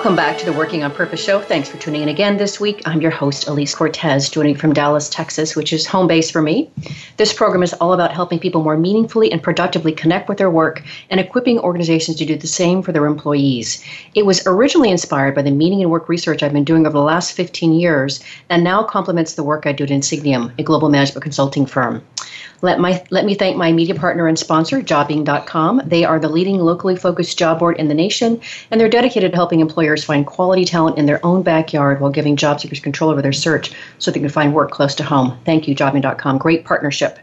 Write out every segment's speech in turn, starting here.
Welcome back to the Working on Purpose show. Thanks for tuning in again this week. I'm your host, Alise Cortez, joining from Dallas, Texas, which is home base for me. This program is all about helping people more meaningfully and productively connect with their work and equipping organizations to do the same for their employees. It was originally inspired by the meaning and work research I've been doing over the last 15 years and now complements the work I do at Insigniam, a global management consulting firm. Let, my, let me thank my media partner and sponsor, Jobing.com. They are the leading locally focused job board in the nation, and they're dedicated to helping employers find quality talent in their own backyard while giving job seekers control over their search so they can find work close to home. Thank you, Jobing.com. Great partnership.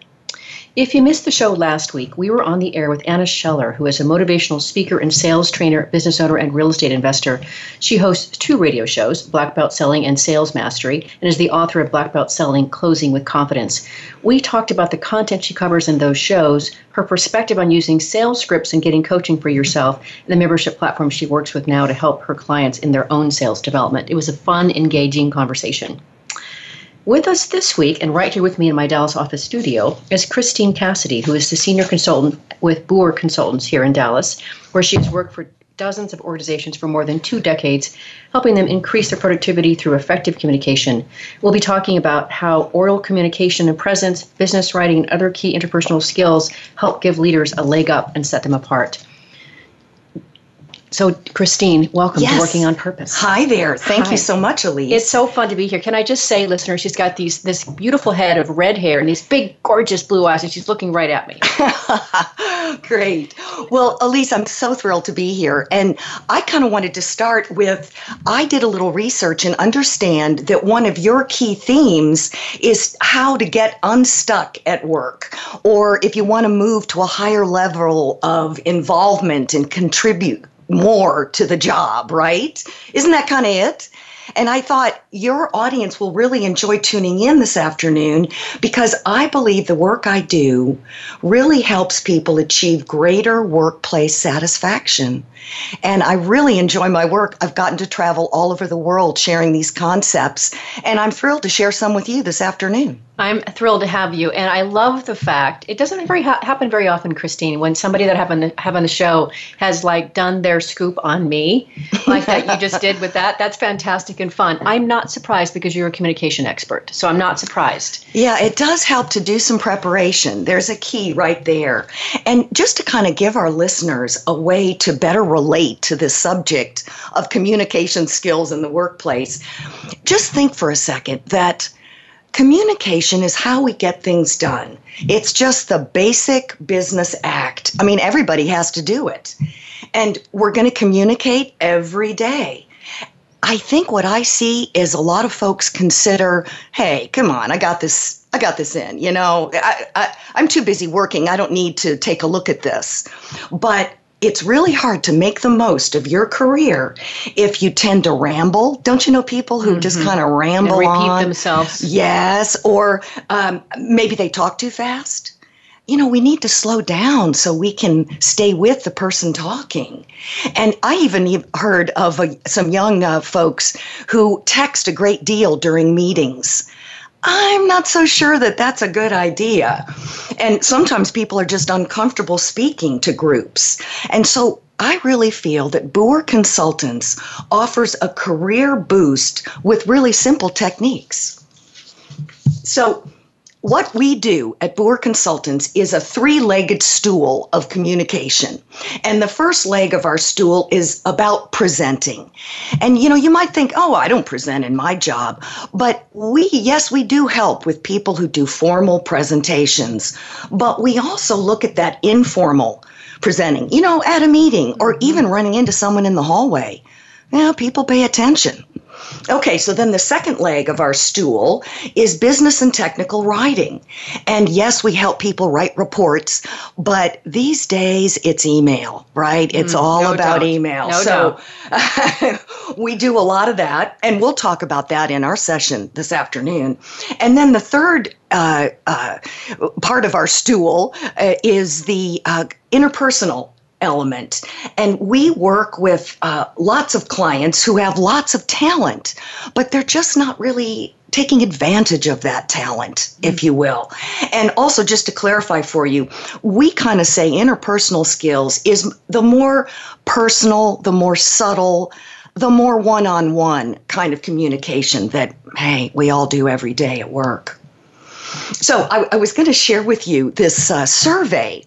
If you missed the show last week, we were on the air with Anna Scheller, who is a motivational speaker and sales trainer, business owner, and real estate investor. She hosts two radio shows, Black Belt Selling and Sales Mastery, and is the author of Black Belt Selling Closing with Confidence. We talked about the content she covers in those shows, her perspective on using sales scripts and getting coaching for yourself, and the membership platform she works with now to help her clients in their own sales development. It was a fun, engaging conversation. With us this week, and right here with me in my Dallas office studio, is Christine Cassidy, who is the senior consultant with Booher Consultants here in Dallas, where she has worked for dozens of organizations for more than two decades, helping them increase their productivity through effective communication. We'll be talking about how oral communication and presence, business writing, and other key interpersonal skills help give leaders a leg up and set them apart. So, Christine, welcome yes. to Working on Purpose. Hi there. Thank Hi. you so much, Alise. It's so fun to be here. Can I just say, listeners, she's got these this beautiful head of red hair and these big, gorgeous blue eyes, and she's looking right at me. Great. Well, Alise, I'm so thrilled to be here. And I kind of wanted to start with I did a little research and understand that one of your key themes is how to get unstuck at work, or if you want to move to a higher level of involvement and contribute more to the job, right? Isn't that kind of it? And I thought your audience will really enjoy tuning in this afternoon because I believe the work I do really helps people achieve greater workplace satisfaction. And I really enjoy my work. I've gotten to travel all over the world sharing these concepts, and I'm thrilled to share some with you this afternoon. I'm thrilled to have you, and I love the fact it doesn't very ha- happen very often, Christine, when somebody that the have on the show has like done their scoop on me, like that you just did with that. That's fantastic and fun. I'm not surprised because you're a communication expert, so I'm not surprised. Yeah, it does help to do some preparation. There's a key right there, and just to kind of give our listeners a way to better relate to this subject of communication skills in the workplace, just think for a second that communication is how we get things done. It's just the basic business act. I mean, everybody has to do it. And we're going to communicate every day. I think what I see is a lot of folks consider, hey, come on, I got this. I got this in. You know, I, I, I'm too busy working. I don't need to take a look at this. But it's really hard to make the most of your career if you tend to ramble. Don't you know people who mm-hmm. just kind of ramble and repeat on? themselves? Yes, or um, maybe they talk too fast. You know, we need to slow down so we can stay with the person talking. And I even heard of uh, some young uh, folks who text a great deal during meetings. I'm not so sure that that's a good idea. And sometimes people are just uncomfortable speaking to groups. And so I really feel that Booher Consultants offers a career boost with really simple techniques. So, what we do at Booher Consultants is a three legged stool of communication. And the first leg of our stool is about presenting. And you know, you might think, oh, I don't present in my job. But we, yes, we do help with people who do formal presentations. But we also look at that informal presenting, you know, at a meeting or even running into someone in the hallway. Yeah, people pay attention. Okay, so then the second leg of our stool is business and technical writing. And yes, we help people write reports, but these days it's email, right? It's mm, all no about doubt. email. No so we do a lot of that, and we'll talk about that in our session this afternoon. And then the third uh, uh, part of our stool uh, is the uh, interpersonal element. And we work with uh, lots of clients who have lots of talent, but they're just not really taking advantage of that talent, if you will. And also, just to clarify for you, we kind of say interpersonal skills is the more personal, the more subtle, the more one on one kind of communication that, hey, we all do every day at work. So, I, I was going to share with you this uh, survey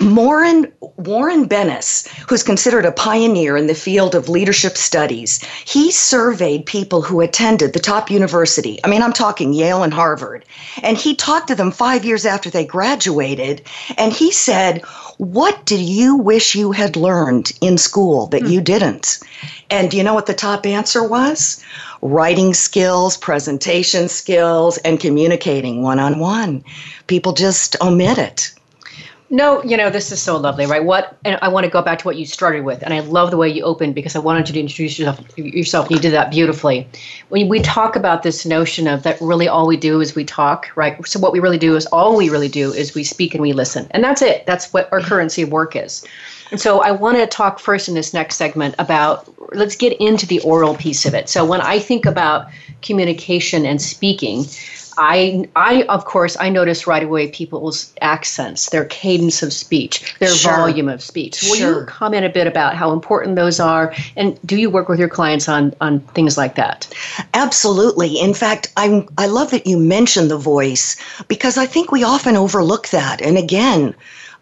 Warren, Warren Bennis, who's considered a pioneer in the field of leadership studies, he surveyed people who attended the top university. I mean, I'm talking Yale and Harvard. And he talked to them five years after they graduated. And he said, What did you wish you had learned in school that you hmm. didn't? And do you know what the top answer was? Writing skills, presentation skills, and communicating one on one. People just omit it. No, you know, this is so lovely, right? What and I want to go back to what you started with, and I love the way you opened because I wanted you to introduce yourself yourself, you did that beautifully. When we talk about this notion of that really all we do is we talk, right? So what we really do is all we really do is we speak and we listen. And that's it. That's what our currency of work is. And so I want to talk first in this next segment about let's get into the oral piece of it. So when I think about communication and speaking, I, I of course, I notice right away people's accents, their cadence of speech, their sure. volume of speech. Will sure. you comment a bit about how important those are, and do you work with your clients on on things like that? Absolutely. In fact, I'm I love that you mentioned the voice because I think we often overlook that. And again,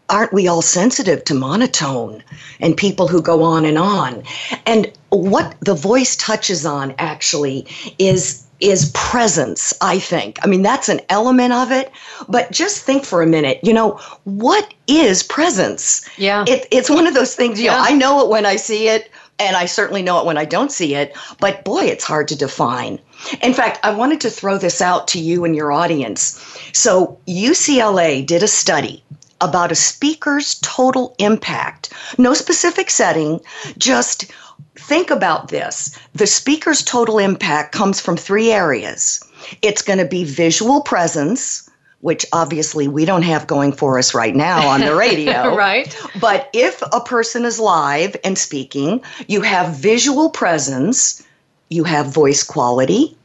aren't we all sensitive to monotone and people who go on and on? And what the voice touches on actually is is presence, I think. I mean, that's an element of it. But just think for a minute, you know, what is presence? Yeah. It, it's one of those things, you yeah. know, I know it when I see it, and I certainly know it when I don't see it, but boy, it's hard to define. In fact, I wanted to throw this out to you and your audience. So, UCLA did a study about a speaker's total impact. No specific setting, just think about this the speaker's total impact comes from three areas it's going to be visual presence which obviously we don't have going for us right now on the radio. right. But if a person is live and speaking, you have visual presence, you have voice quality,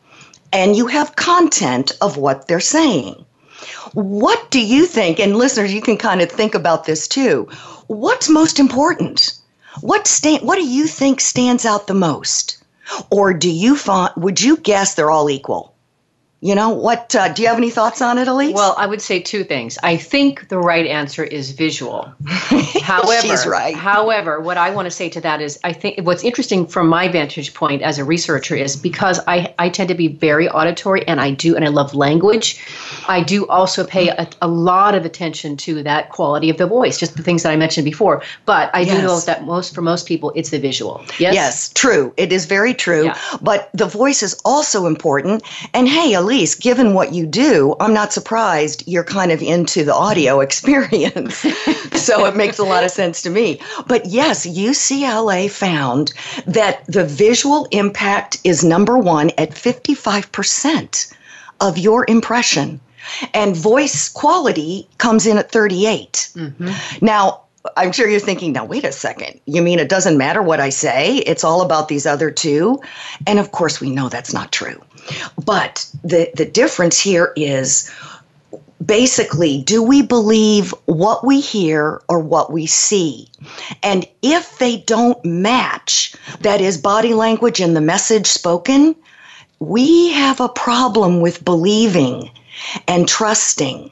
and you have content of what they're saying. What do you think? And listeners, you can kind of think about this too. What's most important? What sta- what do you think stands out the most? Or do you find would you guess they're all equal? You know, what uh, do you have any thoughts on it, Alise? Well, I would say two things. I think the right answer is visual. however, She's right. however, what I want to say to that is I think what's interesting from my vantage point as a researcher is because I, I tend to be very auditory and I do and I love language, I do also pay a, a lot of attention to that quality of the voice, just the things that I mentioned before. But I yes. do know that most for most people it's the visual. Yes. Yes, true. It is very true. Yeah. But the voice is also important. And hey, Alise, given what you do, I'm not surprised you're kind of into the audio experience. so it makes a lot of sense to me. But yes, UCLA found that the visual impact is number one at 55% of your impression. And voice quality comes in at 38. Mm-hmm. Now, I'm sure you're thinking, now, wait a second. You mean it doesn't matter what I say? It's all about these other two? And of course, we know that's not true. But the, the difference here is basically do we believe what we hear or what we see? And if they don't match, that is body language and the message spoken, we have a problem with believing and trusting.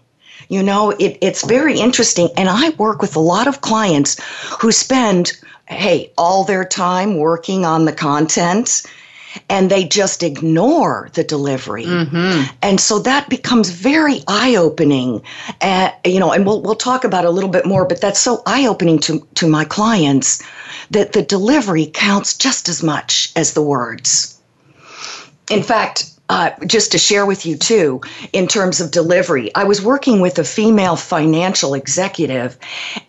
You know, it, it's very interesting. And I work with a lot of clients who spend, hey, all their time working on the content and they just ignore the delivery. Mm-hmm. And so that becomes very eye opening. Uh, you know, and we'll, we'll talk about it a little bit more, but that's so eye opening to, to my clients that the delivery counts just as much as the words. In fact, uh, just to share with you too, in terms of delivery, I was working with a female financial executive,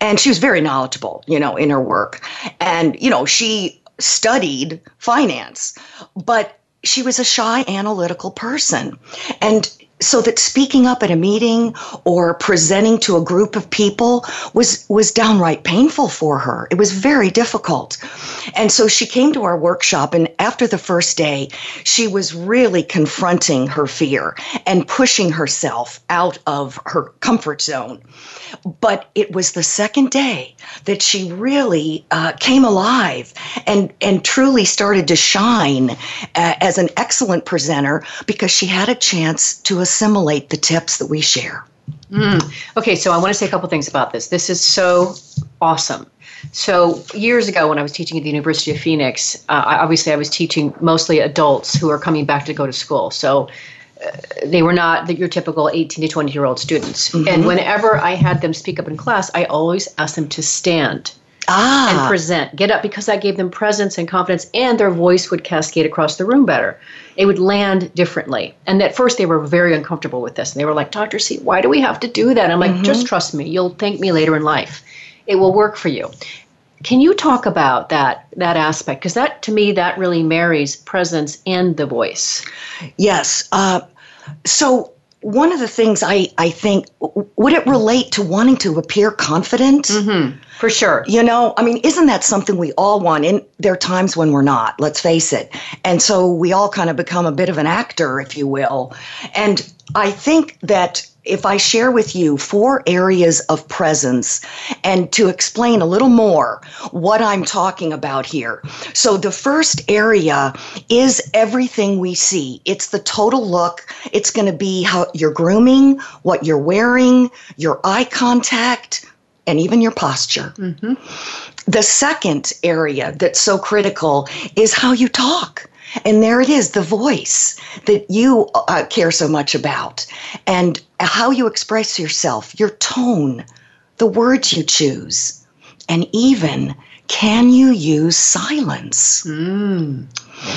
and she was very knowledgeable, you know, in her work, and you know, she studied finance, but she was a shy analytical person, and so that speaking up at a meeting or presenting to a group of people was was downright painful for her. It was very difficult. And so she came to our workshop and after the first day she was really confronting her fear and pushing herself out of her comfort zone. But it was the second day that she really uh, came alive and and truly started to shine uh, as an excellent presenter because she had a chance to assimilate the tips that we share. Mm. Okay, so I want to say a couple things about this. This is so awesome. So years ago, when I was teaching at the University of Phoenix, uh, obviously I was teaching mostly adults who are coming back to go to school. So uh, they were not your typical 18 to 20 year old students. Mm-hmm. And whenever I had them speak up in class, I always asked them to stand ah. and present, get up, because that gave them presence and confidence, and their voice would cascade across the room better. It would land differently. And at first, they were very uncomfortable with this. And they were like, Dr. C, why do we have to do that? I'm like, mm-hmm. just trust me. You'll thank me later in life. It will work for you. Can you talk about that that aspect? Because that, to me, that really marries presence and the voice. Yes. Uh, so one of the things I, I think would it relate to wanting to appear confident mm-hmm, for sure you know i mean isn't that something we all want and there are times when we're not let's face it and so we all kind of become a bit of an actor if you will and i think that if I share with you four areas of presence and to explain a little more what I'm talking about here. So, the first area is everything we see. It's the total look. It's going to be how you're grooming, what you're wearing, your eye contact, and even your posture. Mm-hmm. The second area that's so critical is how you talk. And there it is, the voice that you uh, care so much about, and how you express yourself, your tone, the words you choose, and even can you use silence? Mm,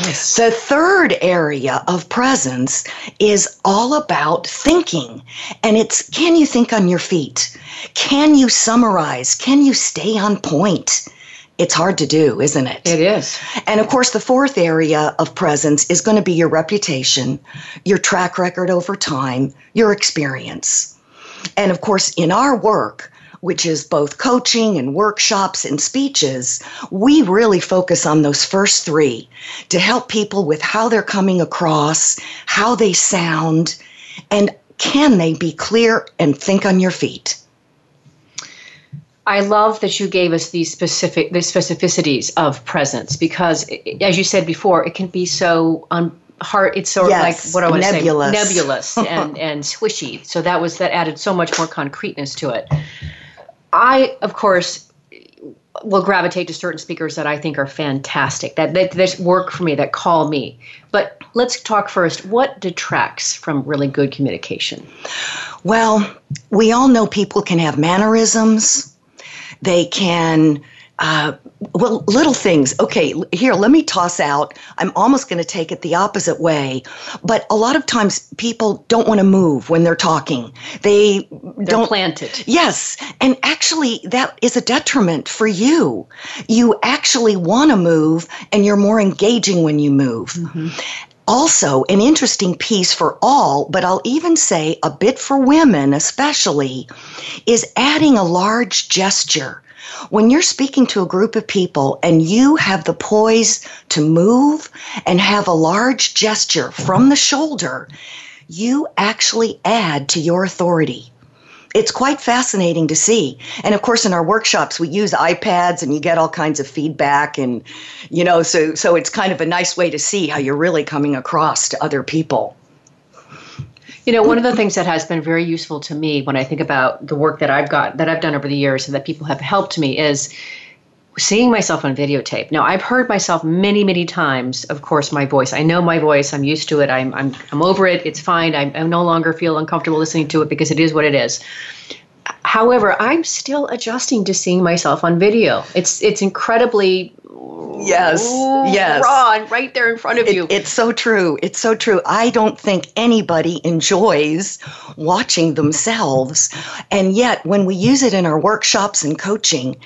yes. The third area of presence is all about thinking, and it's can you think on your feet? Can you summarize? Can you stay on point? it's hard to do, isn't it? It is. And of course, the fourth area of presence is going to be your reputation, your track record over time, your experience. And of course, in our work, which is both coaching and workshops and speeches, we really focus on those first three to help people with how they're coming across, how they sound, and can they be clear and think on your feet. I love that you gave us these specific the specificities of presence because, as you said before, it can be so un, hard. It's sort yes, of like what I want to say, nebulous and and swishy. So that was that added so much more concreteness to it. I, of course, will gravitate to certain speakers that I think are fantastic, that, that, that work for me, that call me. But let's talk first. What detracts from really good communication? Well, we all know people can have mannerisms they can uh, well, little things. Okay, here, let me toss out. I'm almost going to take it the opposite way, but a lot of times people don't want to move when they're talking. They they're don't planted. Yes, and actually, that is a detriment for you. You actually want to move, and you're more engaging when you move. Mm-hmm. Also, an interesting piece for all, but I'll even say a bit for women especially, is adding a large gesture. When you're speaking to a group of people and you have the poise to move and have a large gesture from the shoulder, you actually add to your authority it's quite fascinating to see. And of course, in our workshops, we use iPads, and you get all kinds of feedback, and you know, so so it's kind of a nice way to see how you're really coming across to other people. You know, one of the things that has been very useful to me when I think about the work that I've got that I've done over the years and that people have helped me is seeing myself on videotape. Now, I've heard myself many, many times, of course, my voice. I know my voice. I'm used to it. I'm, I'm, I'm over it. It's fine. I, I no longer feel uncomfortable listening to it because it is what it is. However, I'm still adjusting to seeing myself on video. It's it's incredibly Yes, yes. Raw and right there in front of It- you. it's so true. It's so true. I don't think anybody enjoys watching themselves. And yet, when we use it in our workshops and coaching,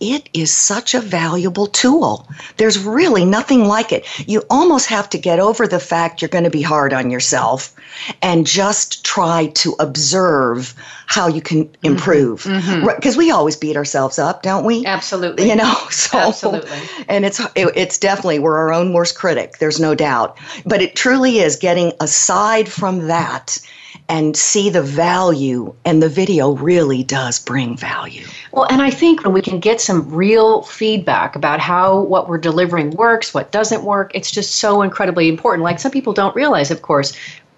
it is such a valuable tool. There's really nothing like it. You almost have to get over the fact you're going to be hard on yourself and just try to observe how you can hmm. improve. Because mm-hmm. we always beat ourselves up, don't we? Absolutely. You know, so Absolutely. and it's it, it's definitely we're our own worst critic. There's no doubt. But it truly is getting aside from that and see the value. And the video really does bring value. Well, and I think when we can get some real feedback about how what we're delivering works, what doesn't work, it's just so incredibly important. Like some people don't realize, of course,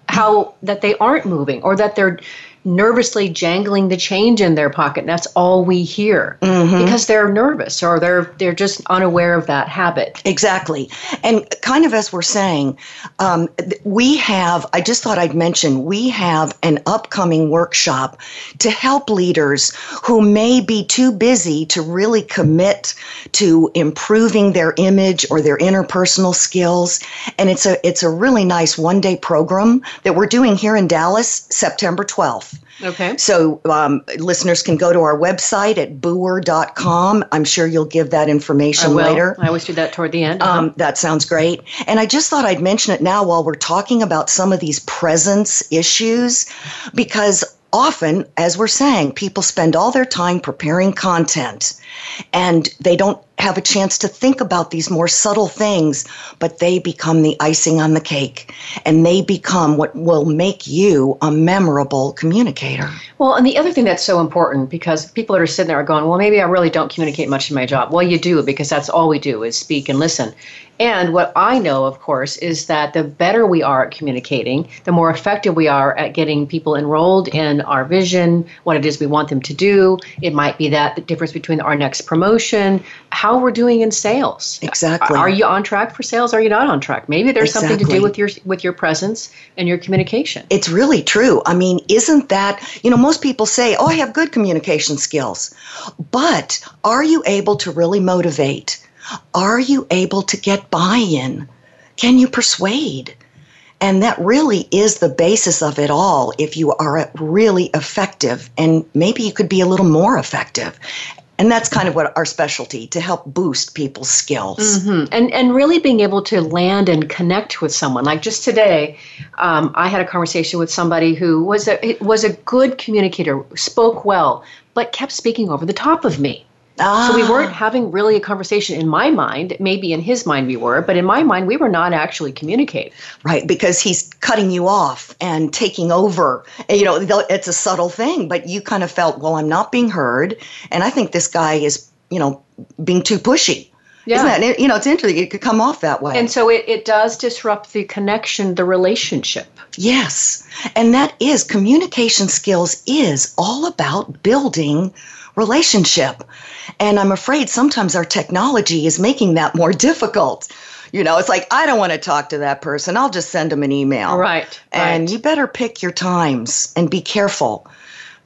how that they aren't moving or that they're nervously jangling the change in their pocket. And That's all we hear because they're nervous or they're they're just unaware of that habit. Exactly. And kind of as we're saying, um, we have, I just thought I'd mention, we have an upcoming workshop to help leaders who may be too busy to really commit to improving their image or their interpersonal skills. And it's a, it's a really nice one day program that we're doing here in Dallas, September 12th. Okay. So um, listeners can go to our website at booher.com. I'm sure you'll give that I information will. later. I always do that toward the end. Um, that sounds great. And I just thought I'd mention it now while we're talking about some of these presence issues, because often, as we're saying, people spend all their time preparing content and they don't have a chance to think about these more subtle things, but they become the icing on the cake and they become what will make you a memorable communicator. Well, and the other thing that's so important because people that are sitting there are going, well, maybe I really don't communicate much in my job. Well, you do because that's all we do is speak and listen. And what I know, of course, is that the better we are at communicating, the more effective we are at getting people enrolled in our vision, what it is we want them to do. It might be that the difference between our next promotion, how we're doing in sales. Exactly. Are you on track for sales? Are you not on track? Maybe there's something to do with your with your presence and your communication. It's really true. I mean, isn't that, you know, most people say, oh, I have good communication skills. But are you able to really motivate? Are you able to get buy in? Can you persuade? And that really is the basis of it all if you are really effective. And maybe you could be a little more effective. And that's kind of what our specialty to help boost people's skills. Mhm. And and really being able to land and connect with someone. Like just today, um, I had a conversation with somebody who was a was a good communicator, spoke well, but kept speaking over the top of me. So we Ah. weren't having really a conversation in my mind. Maybe in his mind we were, but in my mind we were not actually communicating. Right, because he's cutting you off and taking over. And, you know, it's a subtle thing, but you kind of felt, well, I'm not being heard, and I think this guy is, you know, being too pushy. Yeah. Isn't that, you know, it's interesting. It could come off that way. And so it, it does disrupt the connection, the relationship. yes, and that is communication skills is all about building relationship. And I'm afraid sometimes our technology is making that more difficult. You know, it's like I don't want to talk to that person. I'll just send them an email. Right. And right. you better pick your times and be careful.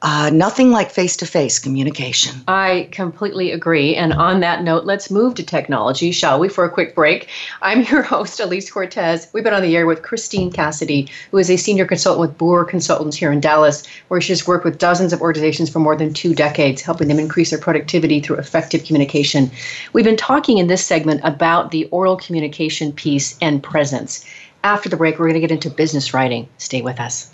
Uh, nothing like face to face communication. I completely agree. And on that note, let's move to technology, shall we, for a quick break? I'm your host, Alise Cortez. We've been on the air with Christine Cassidy, who is a senior consultant with Booher Consultants here in Dallas, where she's worked with dozens of organizations for more than two decades, helping them increase their productivity through effective communication. We've been talking in this segment about the oral communication piece and presence. After the break, we're going to get into business writing. Stay with us.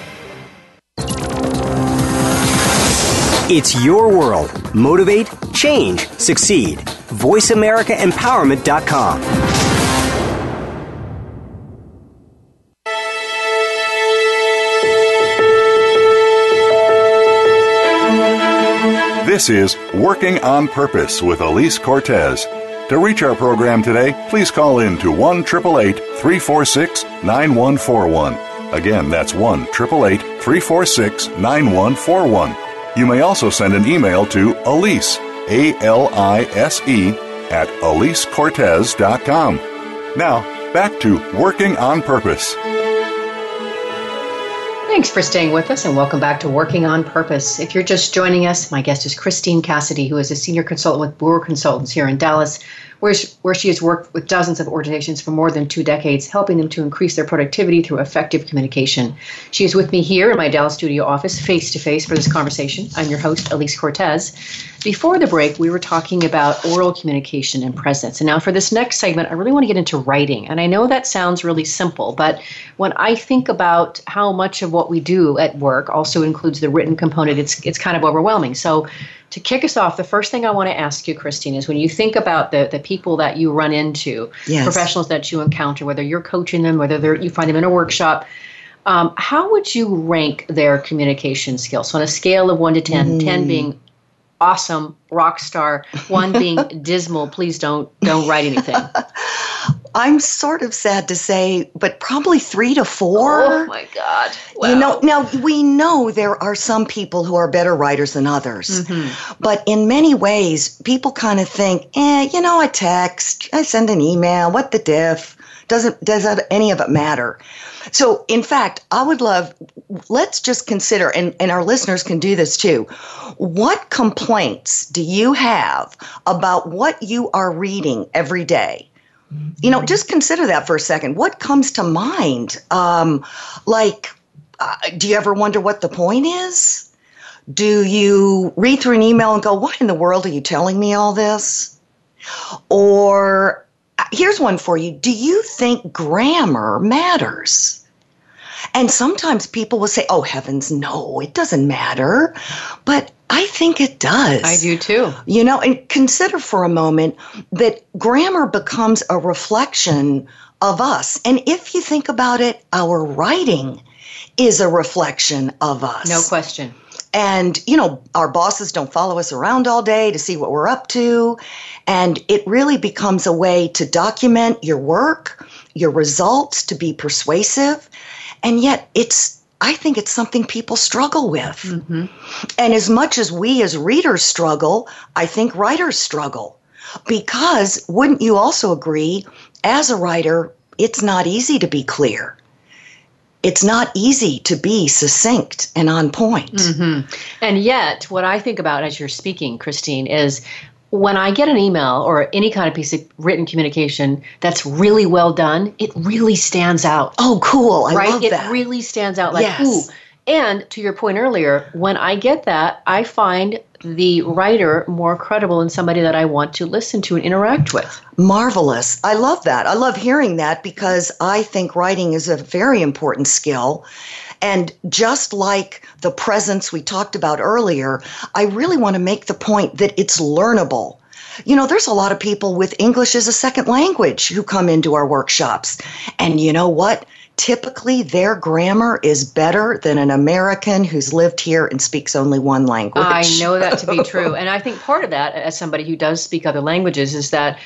It's your world. Motivate, change, succeed. VoiceAmericaEmpowerment.com. This is Working on Purpose with Alise Cortez. To reach our program today, please call in to 1 346 9141. Again, that's 1 346 9141. You may also send an email to Alise, A L I S E, at AliseCortez.com. Now, back to Working on Purpose. Thanks for staying with us and welcome back to Working on Purpose. If you're just joining us, my guest is Christine Cassidy, who is a senior consultant with Booher Consultants here in Dallas where she, where she has worked with dozens of organizations for more than two decades, helping them to increase their productivity through effective communication. She is with me here in my Dallas studio office, face to face, for this conversation. I'm your host, Alise Cortez. Before the break, we were talking about oral communication and presence. And now, for this next segment, I really want to get into writing. And I know that sounds really simple, but when I think about how much of what we do at work also includes the written component, it's, it's kind of overwhelming. So, to kick us off, the first thing I want to ask you, Christine, is when you think about the, the people that you run into, yes. professionals that you encounter, whether you're coaching them, whether you find them in a workshop, um, how would you rank their communication skills? So on a scale of 1 to 10, mm. 10 being awesome rock star, one being dismal, please don't don't write anything. I'm sort of sad to say, but probably three to four. Oh my God. Wow. You know, now we know there are some people who are better writers than others. Mm-hmm. But in many ways, people kind of think, eh, you know, I text, I send an email, what the diff? Doesn't does that, any of it matter? So, in fact, I would love, let's just consider, and, and our listeners can do this too. What complaints do you have about what you are reading every day? You know, just consider that for a second. What comes to mind? Um, like, uh, do you ever wonder what the point is? Do you read through an email and go, What in the world are you telling me all this? Or here's one for you Do you think grammar matters? And sometimes people will say, Oh, heavens, no, it doesn't matter. But I think it does. I do too. You know, and consider for a moment that grammar becomes a reflection of us. And if you think about it, our writing is a reflection of us. No question. And, you know, our bosses don't follow us around all day to see what we're up to. And it really becomes a way to document your work, your results, to be persuasive. And yet it's I think it's something people struggle with. Mm-hmm. And as much as we as readers struggle, I think writers struggle. Because wouldn't you also agree, as a writer, it's not easy to be clear. It's not easy to be succinct and on point. Mm-hmm. And yet, what I think about as you're speaking, Christine, is when I get an email or any kind of piece of written communication that's really well done, it really stands out. Oh, cool. I right? love it that. It really stands out like, yes. ooh. And to your point earlier, when I get that, I find the writer more credible and somebody that I want to listen to and interact with. Marvelous. I love that. I love hearing that because I think writing is a very important skill. And just like the presence we talked about earlier, I really want to make the point that it's learnable. You know, there's a lot of people with English as a second language who come into our workshops. And you know what? Typically, their grammar is better than an American who's lived here and speaks only one language. I know that to be true. and I think part of that, as somebody who does speak other languages, is that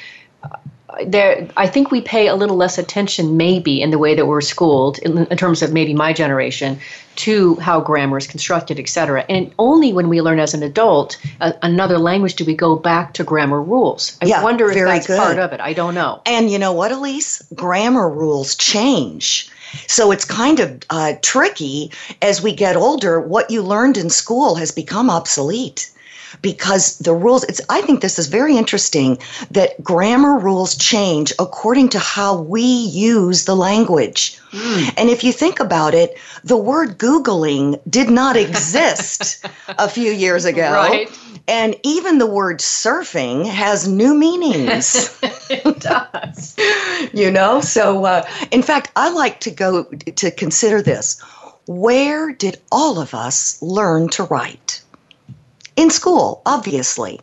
there i think we pay a little less attention maybe in the way that we're schooled in, in, terms of maybe my generation to how grammar is constructed et cetera and only when we learn as an adult uh, another language do we go back to grammar rules i yeah, wonder if that's good. part of it i don't know and you know what alise grammar rules change so it's kind of uh, tricky as we get older what you learned in school has become obsolete because the rules it's i think this is very interesting that grammar rules change according to how we use the language mm. and if you think about it the word googling did not exist a few years ago right. And even the word surfing has new meanings it does you know so uh, in fact i like to go to consider this where did all of us learn to write in school, obviously.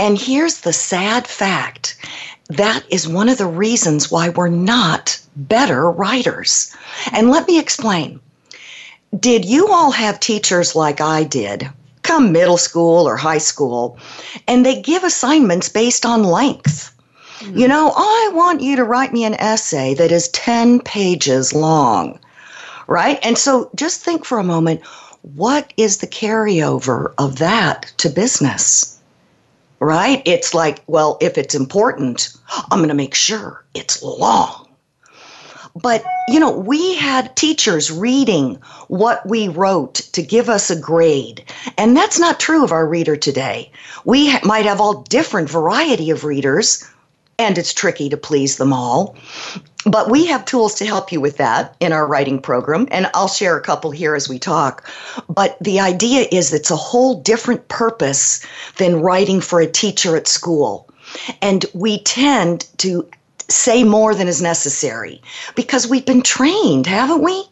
And here's the sad fact that is one of the reasons why we're not better writers. And let me explain. Did you all have teachers like I did, come middle school or high school, and they give assignments based on length? Mm-hmm. You know, I want you to write me an essay that is 10 pages long, right? And so just think for a moment what is the carryover of that to business? Right? It's like, well, if it's important, I'm going to make sure it's long. But, you know, we had teachers reading what we wrote to give us a grade. And that's not true of our reader today. We ha- might have all different variety of readers, and it's tricky to please them all. But we have tools to help you with that in our writing program, and I'll share a couple here as we talk. But the idea is it's a whole different purpose than writing for a teacher at school. And we tend to say more than is necessary because we've been trained, haven't we?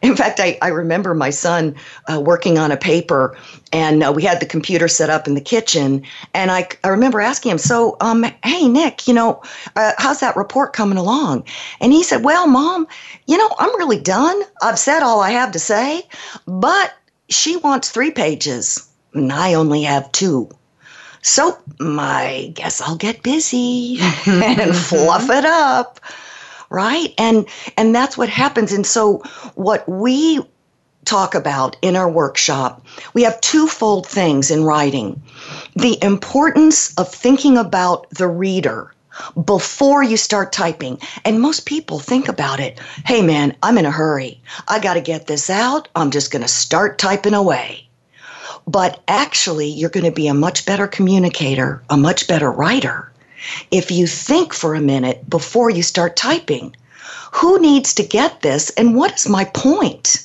In fact, I, I remember my son uh, working on a paper, and uh, we had the computer set up in the kitchen. And I, I remember asking him, So, um, hey, Nick, you know, uh, how's that report coming along? And he said, Well, mom, you know, I'm really done. I've said all I have to say, but she wants three pages, and I only have two. So, I guess I'll get busy and fluff it up right? And and that's what happens. And so what we talk about in our workshop, we have twofold things in writing. The importance of thinking about the reader before you start typing. And most people think about it hey, man, I'm in a hurry. I got to get this out. I'm just going to start typing away. But actually, you're going to be a much better communicator, a much better writer if you think for a minute before you start typing. Who needs to get this and what is my point?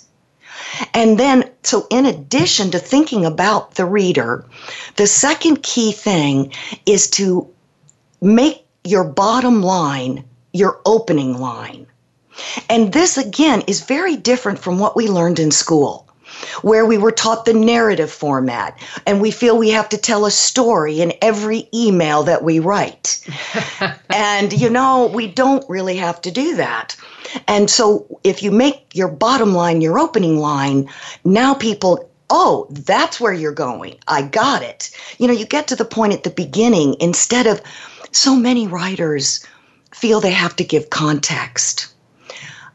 And then, so in addition to thinking about the reader, the second key thing is to make your bottom line your opening line. And this, again, is very different from what we learned in school where we were taught the narrative format and we feel we have to tell a story in every email that we write. and, you know, we don't really have to do that. And so if you make your bottom line your opening line, now people oh, that's where you're going. I got it. You know, you get to the point at the beginning instead of so many writers feel they have to give context.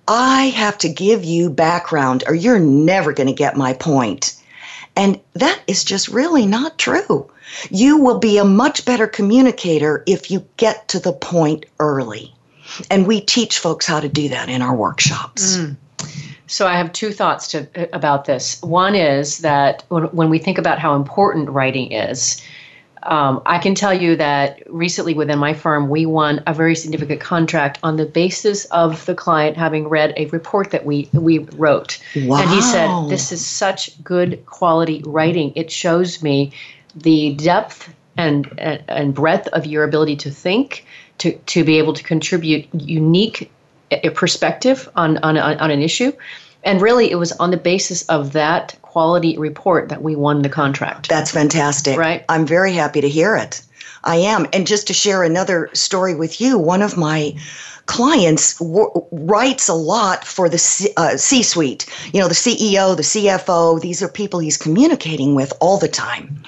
I have to give you background or you're never going to get my point. And that is just really not true. You will be a much better communicator if you get to the point early. And we teach folks how to do that in our workshops. Mm. So I have two thoughts to about this. One is that when, when we think about how important writing is, um, I can tell you that recently within my firm, we won a very significant contract on the basis of the client having read a report that we we wrote. Wow. And he said, "This is such good quality writing. It shows me the depth and and, and breadth of your ability to think, to to be able to contribute unique eh, perspective on on on an issue." And really, it was on the basis of that quality report that we won the contract. That's fantastic. Right. I'm very happy to hear it. I am. And just to share another story with you, one of my clients w- writes a lot for the C- uh, suite you know the ceo the cfo these are people he's communicating with all the time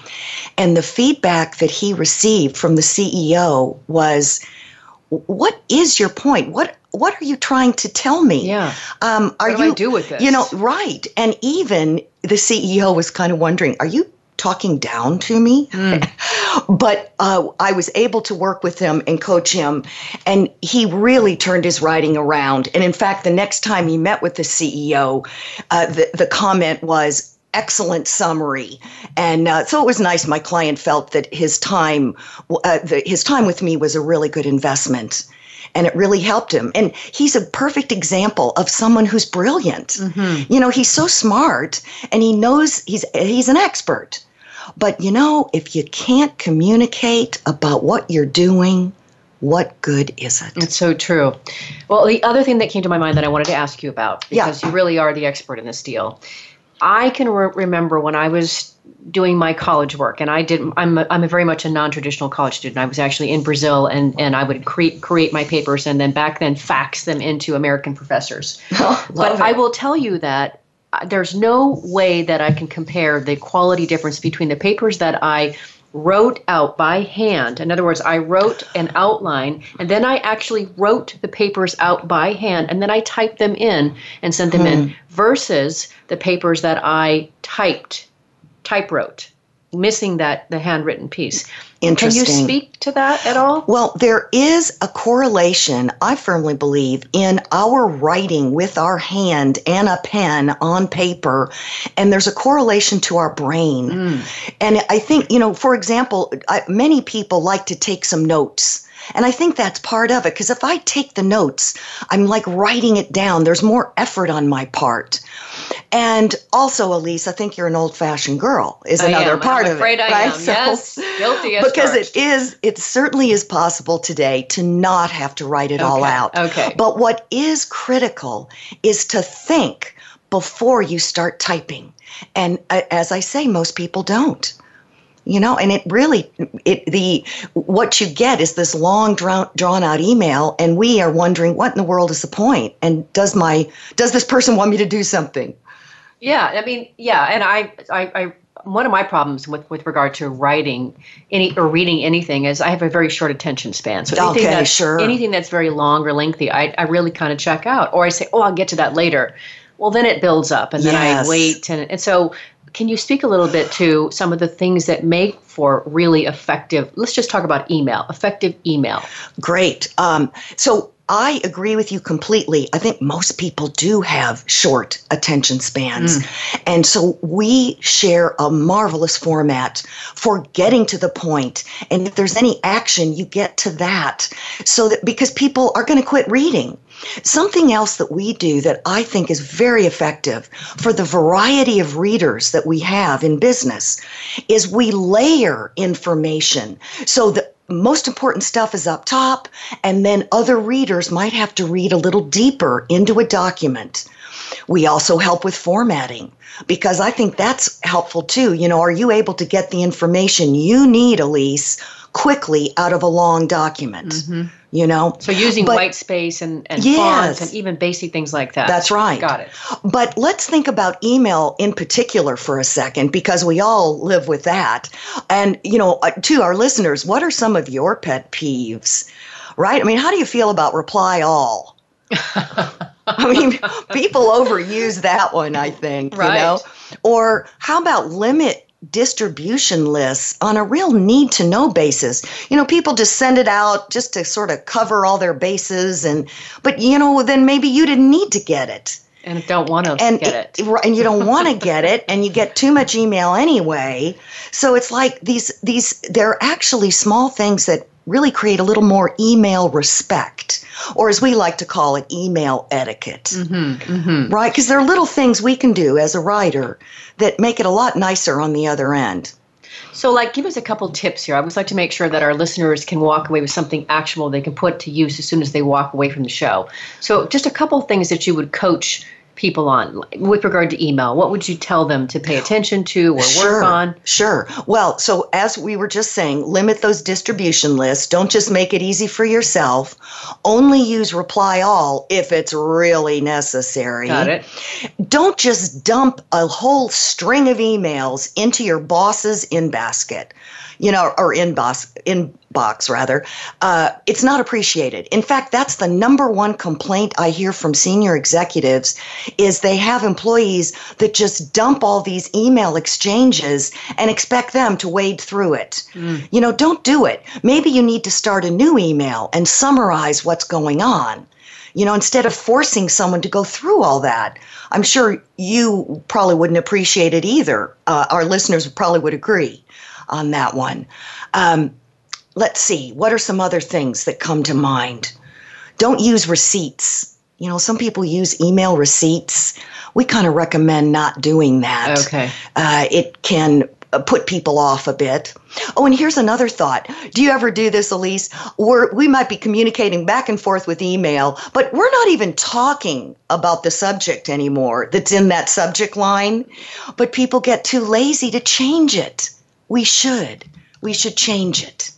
and the feedback that he received from the ceo was what is your point what what are you trying to tell me? Yeah. Um, are what do you I do with this? You know, right? And even the CEO was kind of wondering, are you talking down to me? Mm. but uh, I was able to work with him and coach him, and he really turned his writing around. And in fact, the next time he met with the CEO, uh, the the comment was, excellent summary and uh, so it was nice my client felt that his time uh, the, his time with me was a really good investment and it really helped him and he's a perfect example of someone who's brilliant mm-hmm. you know he's so smart and he knows he's he's an expert but you know if you can't communicate about what you're doing what good is it? It's so true. Well, the other thing that came to my mind that I wanted to ask you about, because yeah. you really are the expert in this deal, I can re- remember when I was doing my college work, and I did. I'm a, I'm a very much a non-traditional college student. I was actually in Brazil, and and I would create create my papers, and then back then fax them into American professors. Oh, but it. I will tell you that uh, there's no way that I can compare the quality difference between the papers that I wrote out by hand. In other words, I wrote an outline and then I actually wrote the papers out by hand and then I typed them in and sent them hmm. in versus the papers that I typed, type wrote missing that the handwritten piece. Interesting. Can you speak to that at all? Well, there is a correlation, I firmly believe, in our writing with our hand and a pen on paper, and there's a correlation to our brain. Mm. And I think, you know, for example, I, many people like to take some notes. And I think that's part of it because if I take the notes, I'm like writing it down. There's more effort on my part. And also, Alise, I think you're an old-fashioned girl. Is another am. part I'm of it, I right? Am. So, yes, guilty as because charged. it is. It certainly is possible today to not have to write it okay. all out. Okay. But what is critical is to think before you start typing. And uh, as I say, most people don't you know and it really it the what you get is this long drawn, drawn out email and we are wondering what in the world is the point and does my does this person want me to do something yeah i mean yeah and i i, I one of my problems with, with regard to writing any or reading anything is I have a very short attention span. So anything okay, that's, sure. anything that's very long or lengthy, I, I really kind of check out. Or I say, oh, I'll get to that later. Well, then it builds up, and then yes. I wait, and, and so can you speak a little bit to some of the things that make for really effective? Let's just talk about email, effective email. Great. Um, so I agree with you completely. I think most people do have short attention spans. Mm. And so we share a marvelous format for getting to the point. And if there's any action, you get to that. So that because people are going to quit reading. Something else that we do that I think is very effective for the variety of readers that we have in business is we layer information so that most important stuff is up top, and then other readers might have to read a little deeper into a document. We also help with formatting because I think that's helpful too. You know, are you able to get the information you need, Alise, quickly out of a long document? Mm-hmm you know? So using but, white space and, and yes, fonts and even basic things like that. That's right. Got it. But let's think about email in particular for a second because we all live with that. And you know uh, to our listeners what are some of your pet peeves? Right? I mean how do you feel about reply all? I mean, people overuse that one, I think, right. you know? Or how about limit distribution lists on a real need to know basis. You know, people just send it out just to sort of cover all their bases and but you know, then maybe you didn't need to get it. And don't want to and get it. And you don't want to get it and you get too much email anyway. So it's like these these they're actually small things that really create a little more email respect, or as we like to call it, email etiquette. Mm-hmm, mm-hmm. Right? Because there are little things we can do as a writer that make it a lot nicer on the other end. So, like, give us a couple tips here. I would like to make sure that our listeners can walk away with something actual they can put to use as soon as they walk away from the show. So, just a couple things that you would coach people on with regard to email? What would you tell them to pay attention to or sure, work on? Sure. Well, so as we were just saying, limit those distribution lists. Don't just make it easy for yourself. Only use reply all if it's really necessary. Got it. Don't just dump a whole string of emails into your boss's in basket you know, or inbox, inbox rather, uh, it's not appreciated. In fact, that's the number one complaint I hear from senior executives is they have employees that just dump all these email exchanges and expect them to wade through it. Mm. You know, don't do it. Maybe you need to start a new email and summarize what's going on You know, instead of forcing someone to go through all that. I'm sure you probably wouldn't appreciate it either. Uh, our listeners probably would agree on that one. Um, let's see, what are some other things that come to mind? Don't use receipts. You know, some people use email receipts. We kind of recommend not doing that. Okay. Uh, it can uh, put people off a bit. Oh, and here's another thought. Do you ever do this, Alise? We're, we might be communicating back and forth with email, but we're not even talking about the subject anymore that's in that subject line. But people get too lazy to change it. We should. We should change it.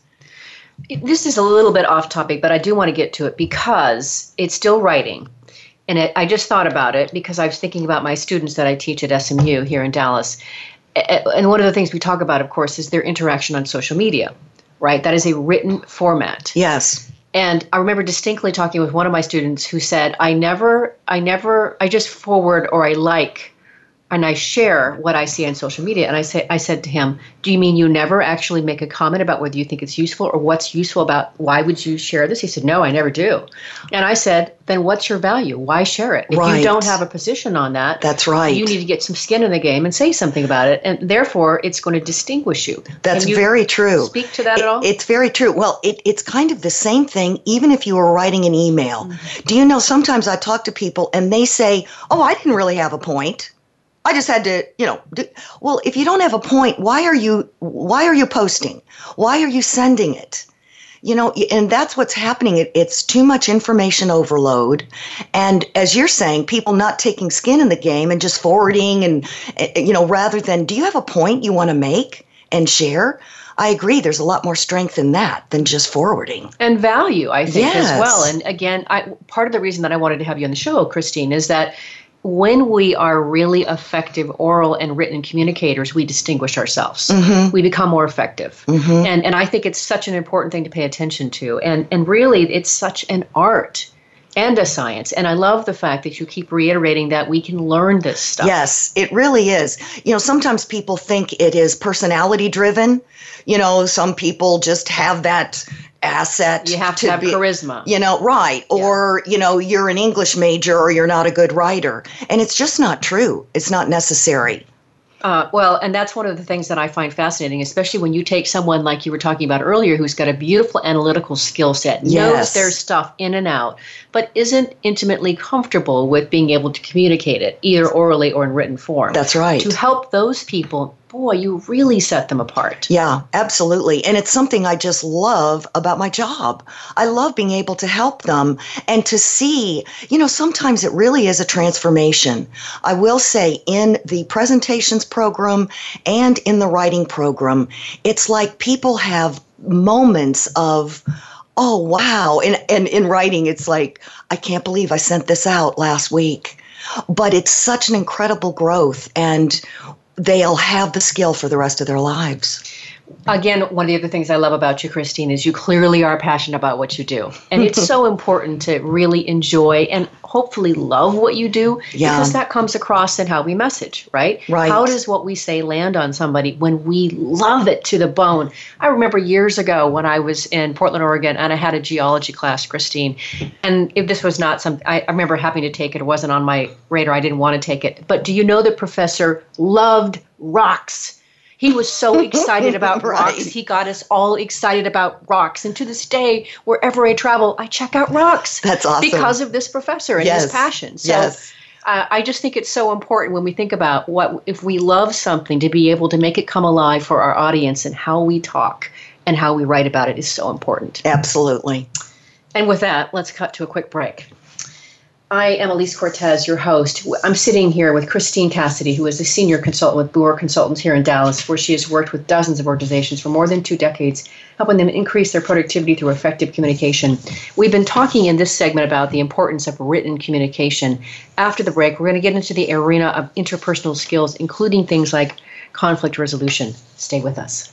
This is a little bit off topic, but I do want to get to it because it's still writing. And it, I just thought about it because I was thinking about my students that I teach at SMU here in Dallas. And one of the things we talk about, of course, is their interaction on social media, right? That is a written format. Yes. And I remember distinctly talking with one of my students who said, I never, I never, I just forward or I like and I share what I see on social media. And I say, I said to him, "Do you mean you never actually make a comment about whether you think it's useful or what's useful about why would you share this?" He said, "No, I never do." And I said, "Then what's your value? Why share it? If right. you don't have a position on that, that's right. You need to get some skin in the game and say something about it, and therefore it's going to distinguish you." That's you very true. Speak to that it, at all? It's very true. Well, it, it's kind of the same thing, even if you were writing an email. Mm-hmm. Do you know? Sometimes I talk to people and they say, "Oh, I didn't really have a point." I just had to, you know, do, well, if you don't have a point, why are you why are you posting? Why are you sending it? You know, and that's what's happening. It, it's too much information overload. And as you're saying, people not taking skin in the game and just forwarding and, eh, you know, rather than, do you have a point you want to make and share? I agree. There's a lot more strength in that than just forwarding and value. I think yes. as well. And again, I, part of the reason that I wanted to have you on the show, Christine, is that when we are really effective oral and written communicators, we distinguish ourselves. Mm-hmm. We become more effective. Mm-hmm. And and I think it's such an important thing to pay attention to. And and really it's such an art and a science. And I love the fact that you keep reiterating that we can learn this stuff. Yes, it really is. You know, sometimes people think it is personality driven. You know, some people just have that asset. You have to, to have be, charisma. You know, right. Yeah. Or, you know, you're an English major or you're not a good writer. And it's just not true. It's not necessary. Uh, well, and that's one of the things that I find fascinating, especially when you take someone like you were talking about earlier, who's got a beautiful analytical skill set, yes. knows their stuff in and out, but isn't intimately comfortable with being able to communicate it, either orally or in written form. That's right. To help those people boy, you really set them apart. Yeah, absolutely. And it's something I just love about my job. I love being able to help them and to see, you know, sometimes it really is a transformation. I will say in the presentations program and in the writing program, it's like people have moments of, oh, wow. And, and in writing, it's like, I can't believe I sent this out last week but it's such an incredible growth and they'll have the skill for the rest of their lives. Again, one of the other things I love about you, Christine, is you clearly are passionate about what you do. And it's so important to really enjoy and hopefully love what you do yeah. because that comes across in how we message, right? Right. How does what we say land on somebody when we love it to the bone? I remember years ago when I was in Portland, Oregon, and I had a geology class, Christine. And if this was not some, I, I remember having to take it. It wasn't on my radar. I didn't want to take it. But do you know the professor loved rocks? He was so excited about right. rocks. He got us all excited about rocks. And to this day, wherever I travel, I check out rocks. That's awesome. Because of this professor and yes. his passion. So yes. uh, I just think it's so important when we think about what if we love something to be able to make it come alive for our audience and how we talk and how we write about it is so important. Absolutely. And with that, let's cut to a quick break. I am Alise Cortez, your host. I'm sitting here with Christine Cassidy, who is a senior consultant with Booher Consultants here in Dallas, where she has worked with dozens of organizations for more than two decades, helping them increase their productivity through effective communication. We've been talking in this segment about the importance of written communication. After the break, we're going to get into the arena of interpersonal skills, including things like conflict resolution. Stay with us.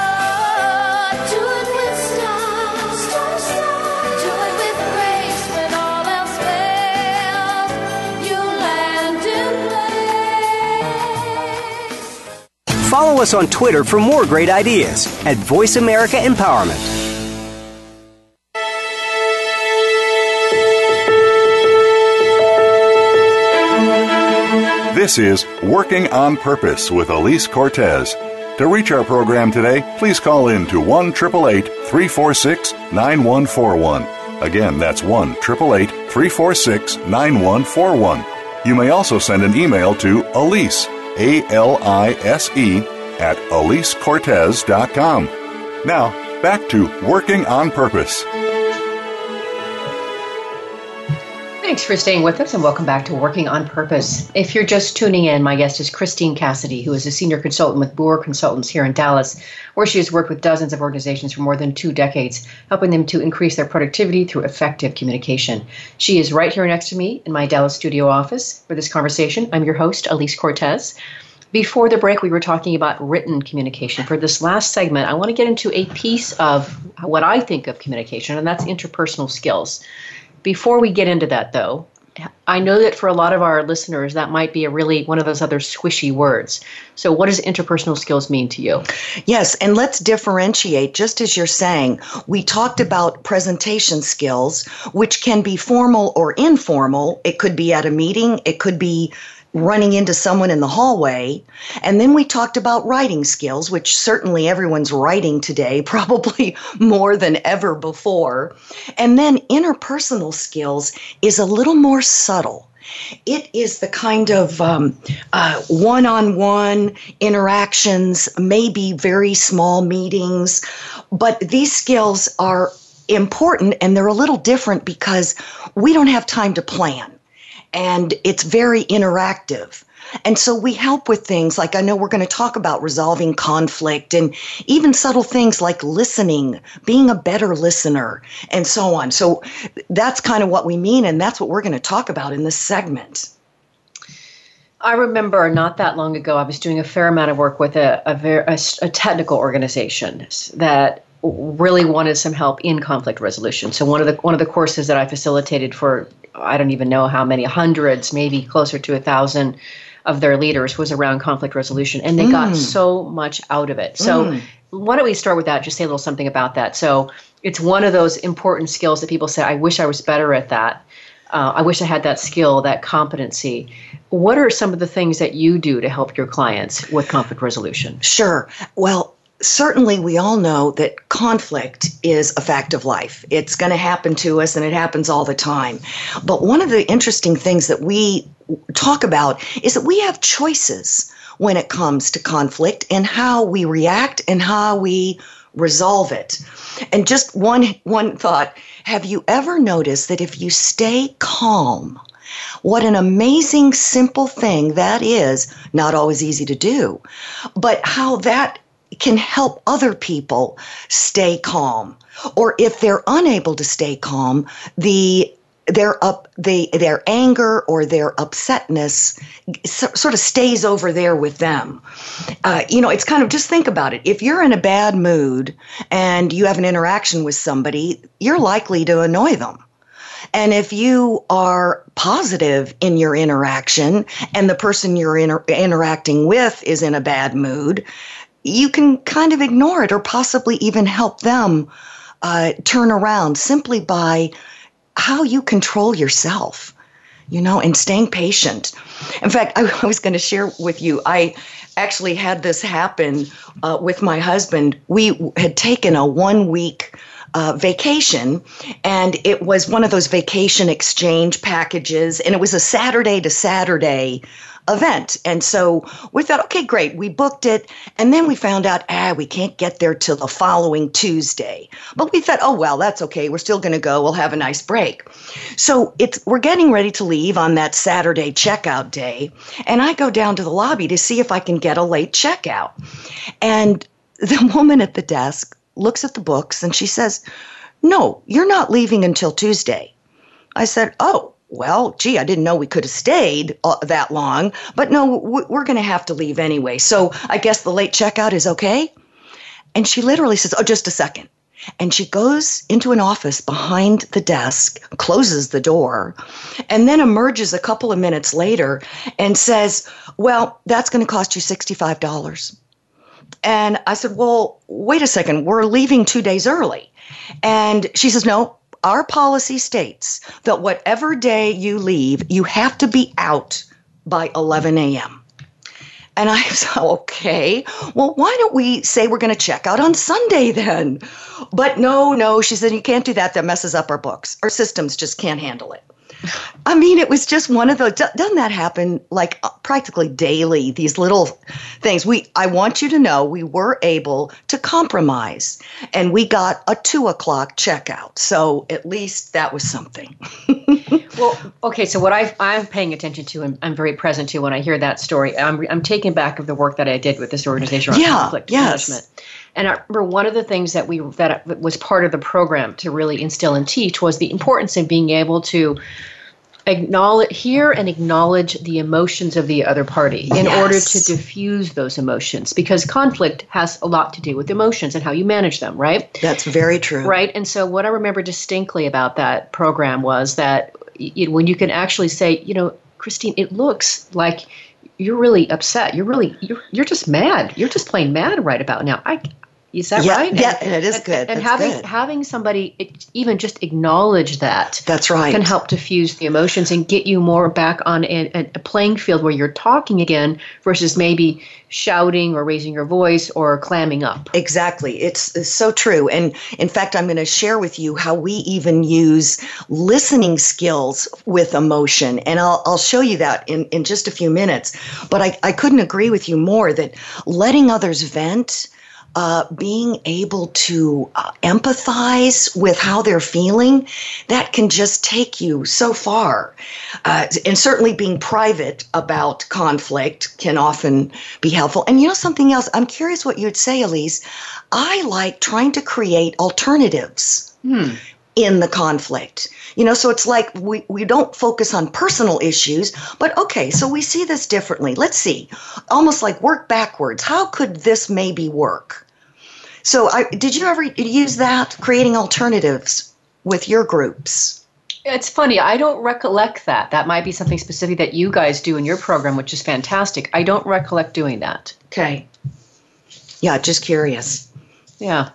Follow us on Twitter for more great ideas at Voice America Empowerment. This is Working on Purpose with Alise Cortez. To reach our program today, please call in to 1 346 9141. Again, that's 1 346 9141. You may also send an email to Alise a L I S E, at AliseCortez.com. Now, back to Working on Purpose. Thanks for staying with us and welcome back to Working on Purpose. If you're just tuning in, my guest is Christine Cassidy, who is a senior consultant with Booher Consultants here in Dallas, where she has worked with dozens of organizations for more than two decades, helping them to increase their productivity through effective communication. She is right here next to me in my Dallas studio office for this conversation. I'm your host, Alise Cortez. Before the break, we were talking about written communication. For this last segment, I want to get into a piece of what I think of communication, and that's interpersonal skills. Before we get into that, though, I know that for a lot of our listeners, that might be a really one of those other squishy words. So, what does interpersonal skills mean to you? Yes, and let's differentiate, just as you're saying. We talked about presentation skills, which can be formal or informal. It could be at a meeting, it could be running into someone in the hallway. And then we talked about writing skills, which certainly everyone's writing today, probably more than ever before. And then interpersonal skills is a little more subtle. It is the kind of one on one interactions, maybe very small meetings, but these skills are important and they're a little different because we don't have time to plan and it's very interactive. And so we help with things like I know we're going to talk about resolving conflict and even subtle things like listening, being a better listener, and so on. So that's kind of what we mean, and that's what we're going to talk about in this segment. I remember not that long ago, I was doing a fair amount of work with a, a, a, a technical organization that really wanted some help in conflict resolution. So one of the one of the courses that I facilitated for I don't even know how many hundreds, maybe closer to a thousand of their leaders was around conflict resolution, and they mm. got so much out of it. So mm. why don't we start with that? Just say a little something about that. So it's one of those important skills that people say, "I wish I was better at that." Uh, I wish I had that skill, that competency. What are some of the things that you do to help your clients with conflict resolution? Sure. Well, certainly we all know that conflict is a fact of life. It's going to happen to us and it happens all the time. But one of the interesting things that we talk about is that we have choices when it comes to conflict and how we react and how we resolve it. And just one one thought, have you ever noticed that if you stay calm What an amazing, simple thing that is. Not always easy to do, but how that can help other people stay calm. Or if they're unable to stay calm, the their up the their anger or their upsetness sort of stays over there with them. Uh, you know, it's kind of just think about it. If you're in a bad mood and you have an interaction with somebody, you're likely to annoy them. And if you are positive in your interaction and the person you're inter- interacting with is in a bad mood, you can kind of ignore it or possibly even help them uh, turn around simply by how you control yourself, you know, and staying patient. In fact, I, was going to share with you, I actually had this happen uh, with my husband. We had taken a one week uh, vacation, and it was one of those vacation exchange packages, and it was a Saturday to Saturday event. And so we thought, okay, great. We booked it. And then we found out, ah, we can't get there till the following Tuesday. But we thought, oh, well, that's okay. We're still going to go. We'll have a nice break. So it's, we're getting ready to leave on that Saturday checkout day. And I go down to the lobby to see if I can get a late checkout. And the woman at the desk looks at the books and she says, no, you're not leaving until Tuesday. I said, oh, well, gee, I didn't know we could have stayed uh, that long, but no, we're going to have to leave anyway. So I guess the late checkout is okay. And she literally says, Oh, just a second. And she goes into an office behind the desk, closes the door, and then emerges a couple of minutes later and says, Well, that's going to cost you $65. And I said, Well, wait a second, we're leaving two days early. And she says, No, our policy states that whatever day you leave, you have to be out by 11 a.m. And I said, okay, well, why don't we say we're going to check out on Sunday then? But no, no, she said, you can't do that. That messes up our books. Our systems just can't handle it. I mean, it was just one of those. Doesn't that happen like uh, practically daily? These little things. We, I want you to know, we were able to compromise, and we got a two o'clock checkout. So at least that was something. well, okay. So what I, I'm paying attention to, and I'm very present to when I hear that story. I'm, I'm taken back of the work that I did with this organization on yeah, conflict yes. management. And I remember one of the things that we that was part of the program to really instill and teach was the importance of being able to acknowledge hear and acknowledge the emotions of the other party in yes. order to diffuse those emotions because conflict has a lot to do with emotions and how you manage them right? That's very true. Right? And so what i remember distinctly about that program was that you when you can actually say you know christine it looks like you're really upset. You're really you're, you're just mad. You're just plain mad right about now. I is that yeah, right? Yeah, and, it is good. And, and having good. having somebody even just acknowledge that that's right can help diffuse the emotions and get you more back on a, a, playing field where you're talking again versus maybe shouting or raising your voice or clamming up. Exactly, it's, it's so true. And in fact, I'm going to share with you how we even use listening skills with emotion, and I'll I'll show you that in in just a few minutes. But I I couldn't agree with you more that letting others vent uh, being able to uh, empathize with how they're feeling, that can just take you so far. Uh, and certainly being private about conflict can often be helpful. And you know something else? I'm curious what you'd say, Alise. I like trying to create alternatives. Hmm in the conflict. You know, so it's like we, we don't focus on personal issues, but okay, so we see this differently. Let's see, almost like work backwards. How could this maybe work? So, I, did you ever use that, creating alternatives with your groups? It's funny. I don't recollect that. That might be something specific that you guys do in your program, which is fantastic. I don't recollect doing that. Okay. Yeah, just curious. Yeah.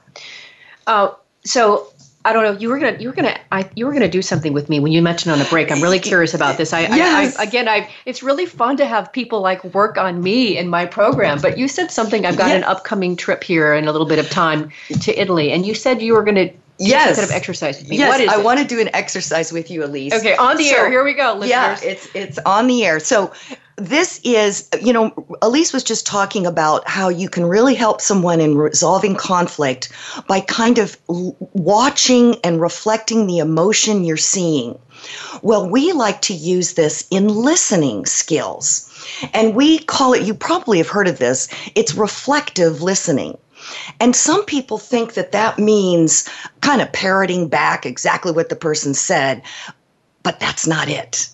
Uh, so I don't know. You were gonna, you were gonna, I, you were gonna do something with me when you mentioned on a break. I'm really curious about this. I, yes. I, I, again, I, it's really fun to have people like work on me in my program. But you said something. I've got yes. an upcoming trip here in a little bit of time to Italy, and you said you were gonna yes. kind of exercise with me. Yes, I it? want to do an exercise with you, Alise. Okay, on the so, air. Here we go, listeners. Yeah, it's it's on the air. So this is, you know, Alise was just talking about how you can really help someone in resolving conflict by kind of watching and reflecting the emotion you're seeing. Well, we like to use this in listening skills. And we call it, you probably have heard of this, it's reflective listening. And some people think that that means kind of parroting back exactly what the person said, but that's not it.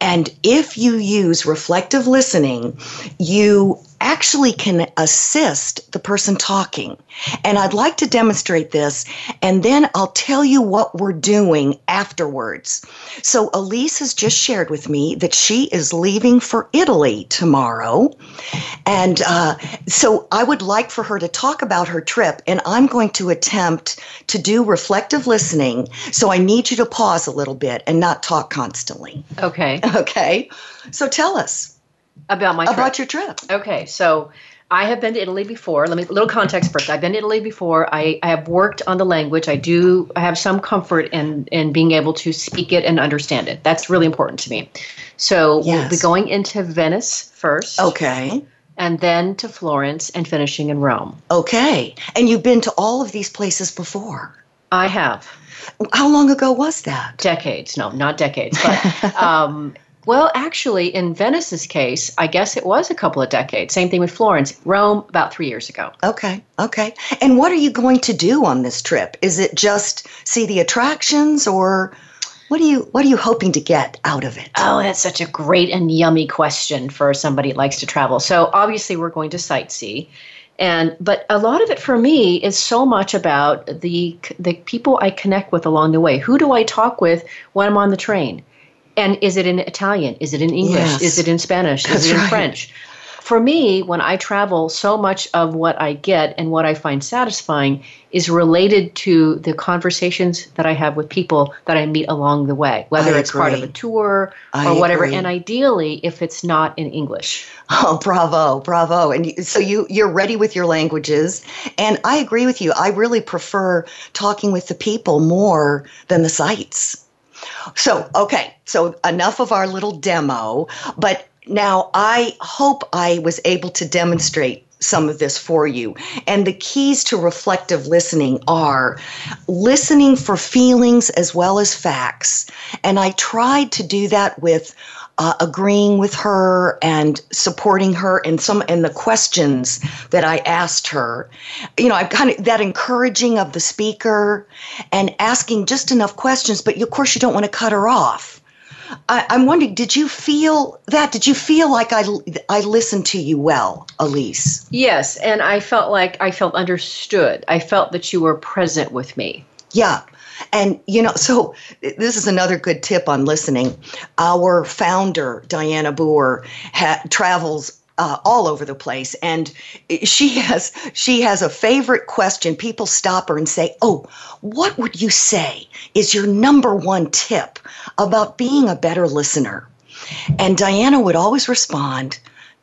And if you use reflective listening, you actually can assist the person talking. And I'd like to demonstrate this, and then I'll tell you what we're doing afterwards. So, Alise has just shared with me that she is leaving for Italy tomorrow. And uh, so, I would like for her to talk about her trip, and I'm going to attempt to do reflective listening. So, I need you to pause a little bit and not talk constantly. Okay. Okay. So, tell us about my trip. about your trip. Okay, so I have been to Italy before. Let me little context first. I've been to Italy before. I, I have worked on the language. I do I have some comfort in in being able to speak it and understand it. That's really important to me. So yes. we'll be going into Venice first. Okay. And then to Florence and finishing in Rome. Okay. And you've been to all of these places before? I have. How long ago was that? Decades. No, not decades. But um, well, actually, in Venice's case, I guess it was a couple of decades. Same thing with Florence. Rome, about three years ago. Okay, okay. And what are you going to do on this trip? Is it just see the attractions, or what are you what are you hoping to get out of it? Oh, that's such a great and yummy question for somebody who likes to travel. So obviously, we're going to sightsee and but a lot of it for me is so much about the the people I connect with along the way. Who do I talk with when I'm on the train? And is it in Italian? Is it in English? Yes. Is it in Spanish? That's is it in right. French? For me, when I travel, so much of what I get and what I find satisfying is related to the conversations that I have with people that I meet along the way, whether I it's agree. part of a tour I or whatever. agree. And ideally, if it's not in English. Oh, bravo, bravo. And so you you're ready with your languages. And I agree with you. I really prefer talking with the people more than the sites. So, okay, so enough of our little demo, but now I hope I was able to demonstrate some of this for you. And the keys to reflective listening are listening for feelings as well as facts. And I tried to do that with uh, agreeing with her and supporting her in some in the questions that I asked her. You know, I kind of that encouraging of the speaker and asking just enough questions, but of course you don't want to cut her off. I, I'm wondering, did you feel that? Did you feel like I I listened to you well, Alise? Yes, and I felt like I felt understood. I felt that you were present with me. Yeah. And, you know, so this is another good tip on listening. Our founder, Dianna Booher, ha- travels uh, all over the place. And she has she has a favorite question. People stop her and say oh what would you say is your number one tip about being a better listener? And Dianna would always respond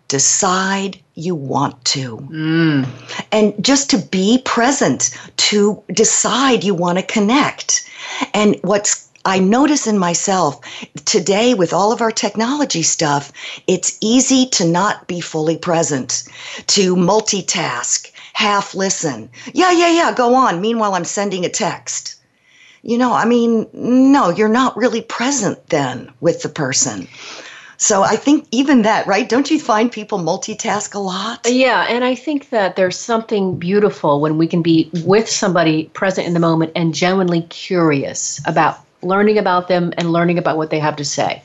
decide you want to. Mm. And just to be present, to decide you want to connect. And what's I notice in myself today with all of our technology stuff, it's easy to not be fully present, to multitask, half listen. Yeah, yeah, yeah, go on. Meanwhile, I'm sending a text. You know, I mean, no, you're not really present then with the person. So I think even that, right? Don't you find people multitask a lot? Yeah, and I think that there's something beautiful when we can be with somebody present in the moment and genuinely curious about learning about them and learning about what they have to say.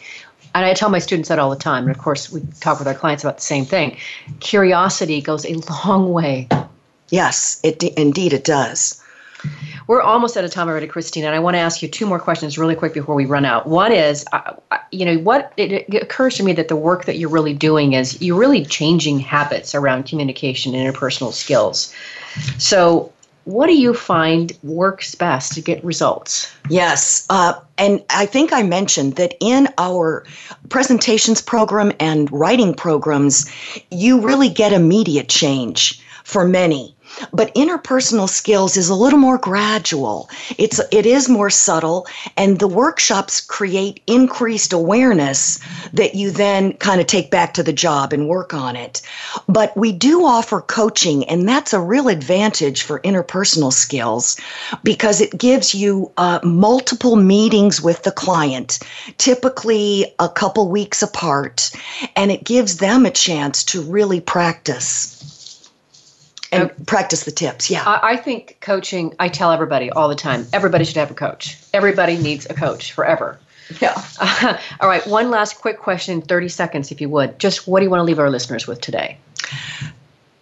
And I tell my students that all the time. And of course, we talk with our clients about the same thing. Curiosity goes a long way. Yes, it indeed it does. We're almost out of time already, Christina, and I want to ask you two more questions really quick before we run out. One is, uh, you know, what it, it, occurs to me that the work that you're really doing is you're really changing habits around communication and interpersonal skills. So, what do you find works best to get results? Yes. Uh, and I think I mentioned that in our presentations program and writing programs, you really get immediate change for many. But interpersonal skills is a little more gradual. It's it is more subtle, and the workshops create increased awareness that you then kind of take back to the job and work on it. But we do offer coaching, and that's a real advantage for interpersonal skills because it gives you uh, multiple meetings with the client, typically a couple weeks apart, and it gives them a chance to really practice and uh, practice the tips. Yeah. I, I, think coaching, I tell everybody all the time, everybody should have a coach. Everybody needs a coach forever. Yeah. Uh, all right. One last quick question, 30 seconds, if you would. Just what do you want to leave our listeners with today?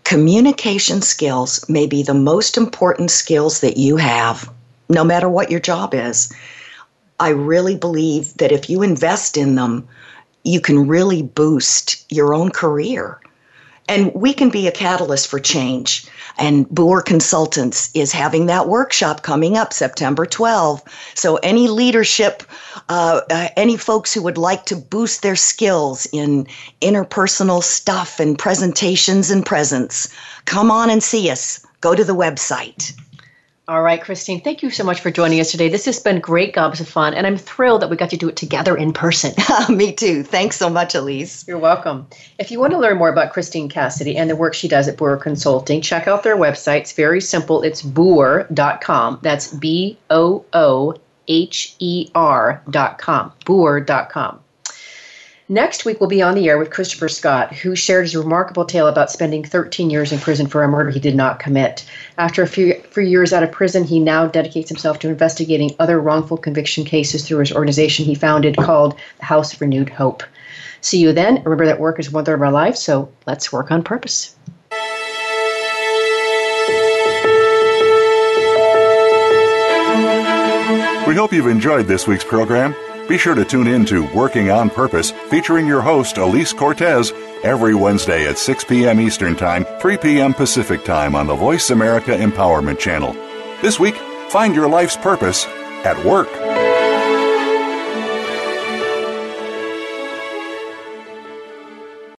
Communication skills may be the most important skills that you have, no matter what your job is. I really believe that if you invest in them, you can really boost your own career and we can be a catalyst for change. And Booher Consultants is having that workshop coming up September 12. So, any leadership, uh, uh, any folks who would like to boost their skills in interpersonal stuff and presentations and presence, come on and see us. Go to the website. All right, Christine, thank you so much for joining us today. This has been great gobs of fun, and I'm thrilled that we got to do it together in person. Me too. Thanks so much, Alise. You're welcome. If you want to learn more about Christine Cassidy and the work she does at Booher Consulting, check out their website. It's very simple. It's booher.com. That's B O O H E R.com. Booher.com. Next week, we'll be on the air with Christopher Scott, who shared his remarkable tale about spending 13 years in prison for a murder he did not commit. After a few, years out of prison, he now dedicates himself to investigating other wrongful conviction cases through his organization he founded called the House of Renewed Hope. See you then. Remember that work is one third of our life, so let's work on purpose. We hope you've enjoyed this week's program. Be sure to tune in to Working on Purpose, featuring your host, Alise Cortez, every Wednesday at 6 p.m. Eastern Time, 3 p.m. Pacific Time on the Voice America Empowerment Channel. This week, find your life's purpose at work.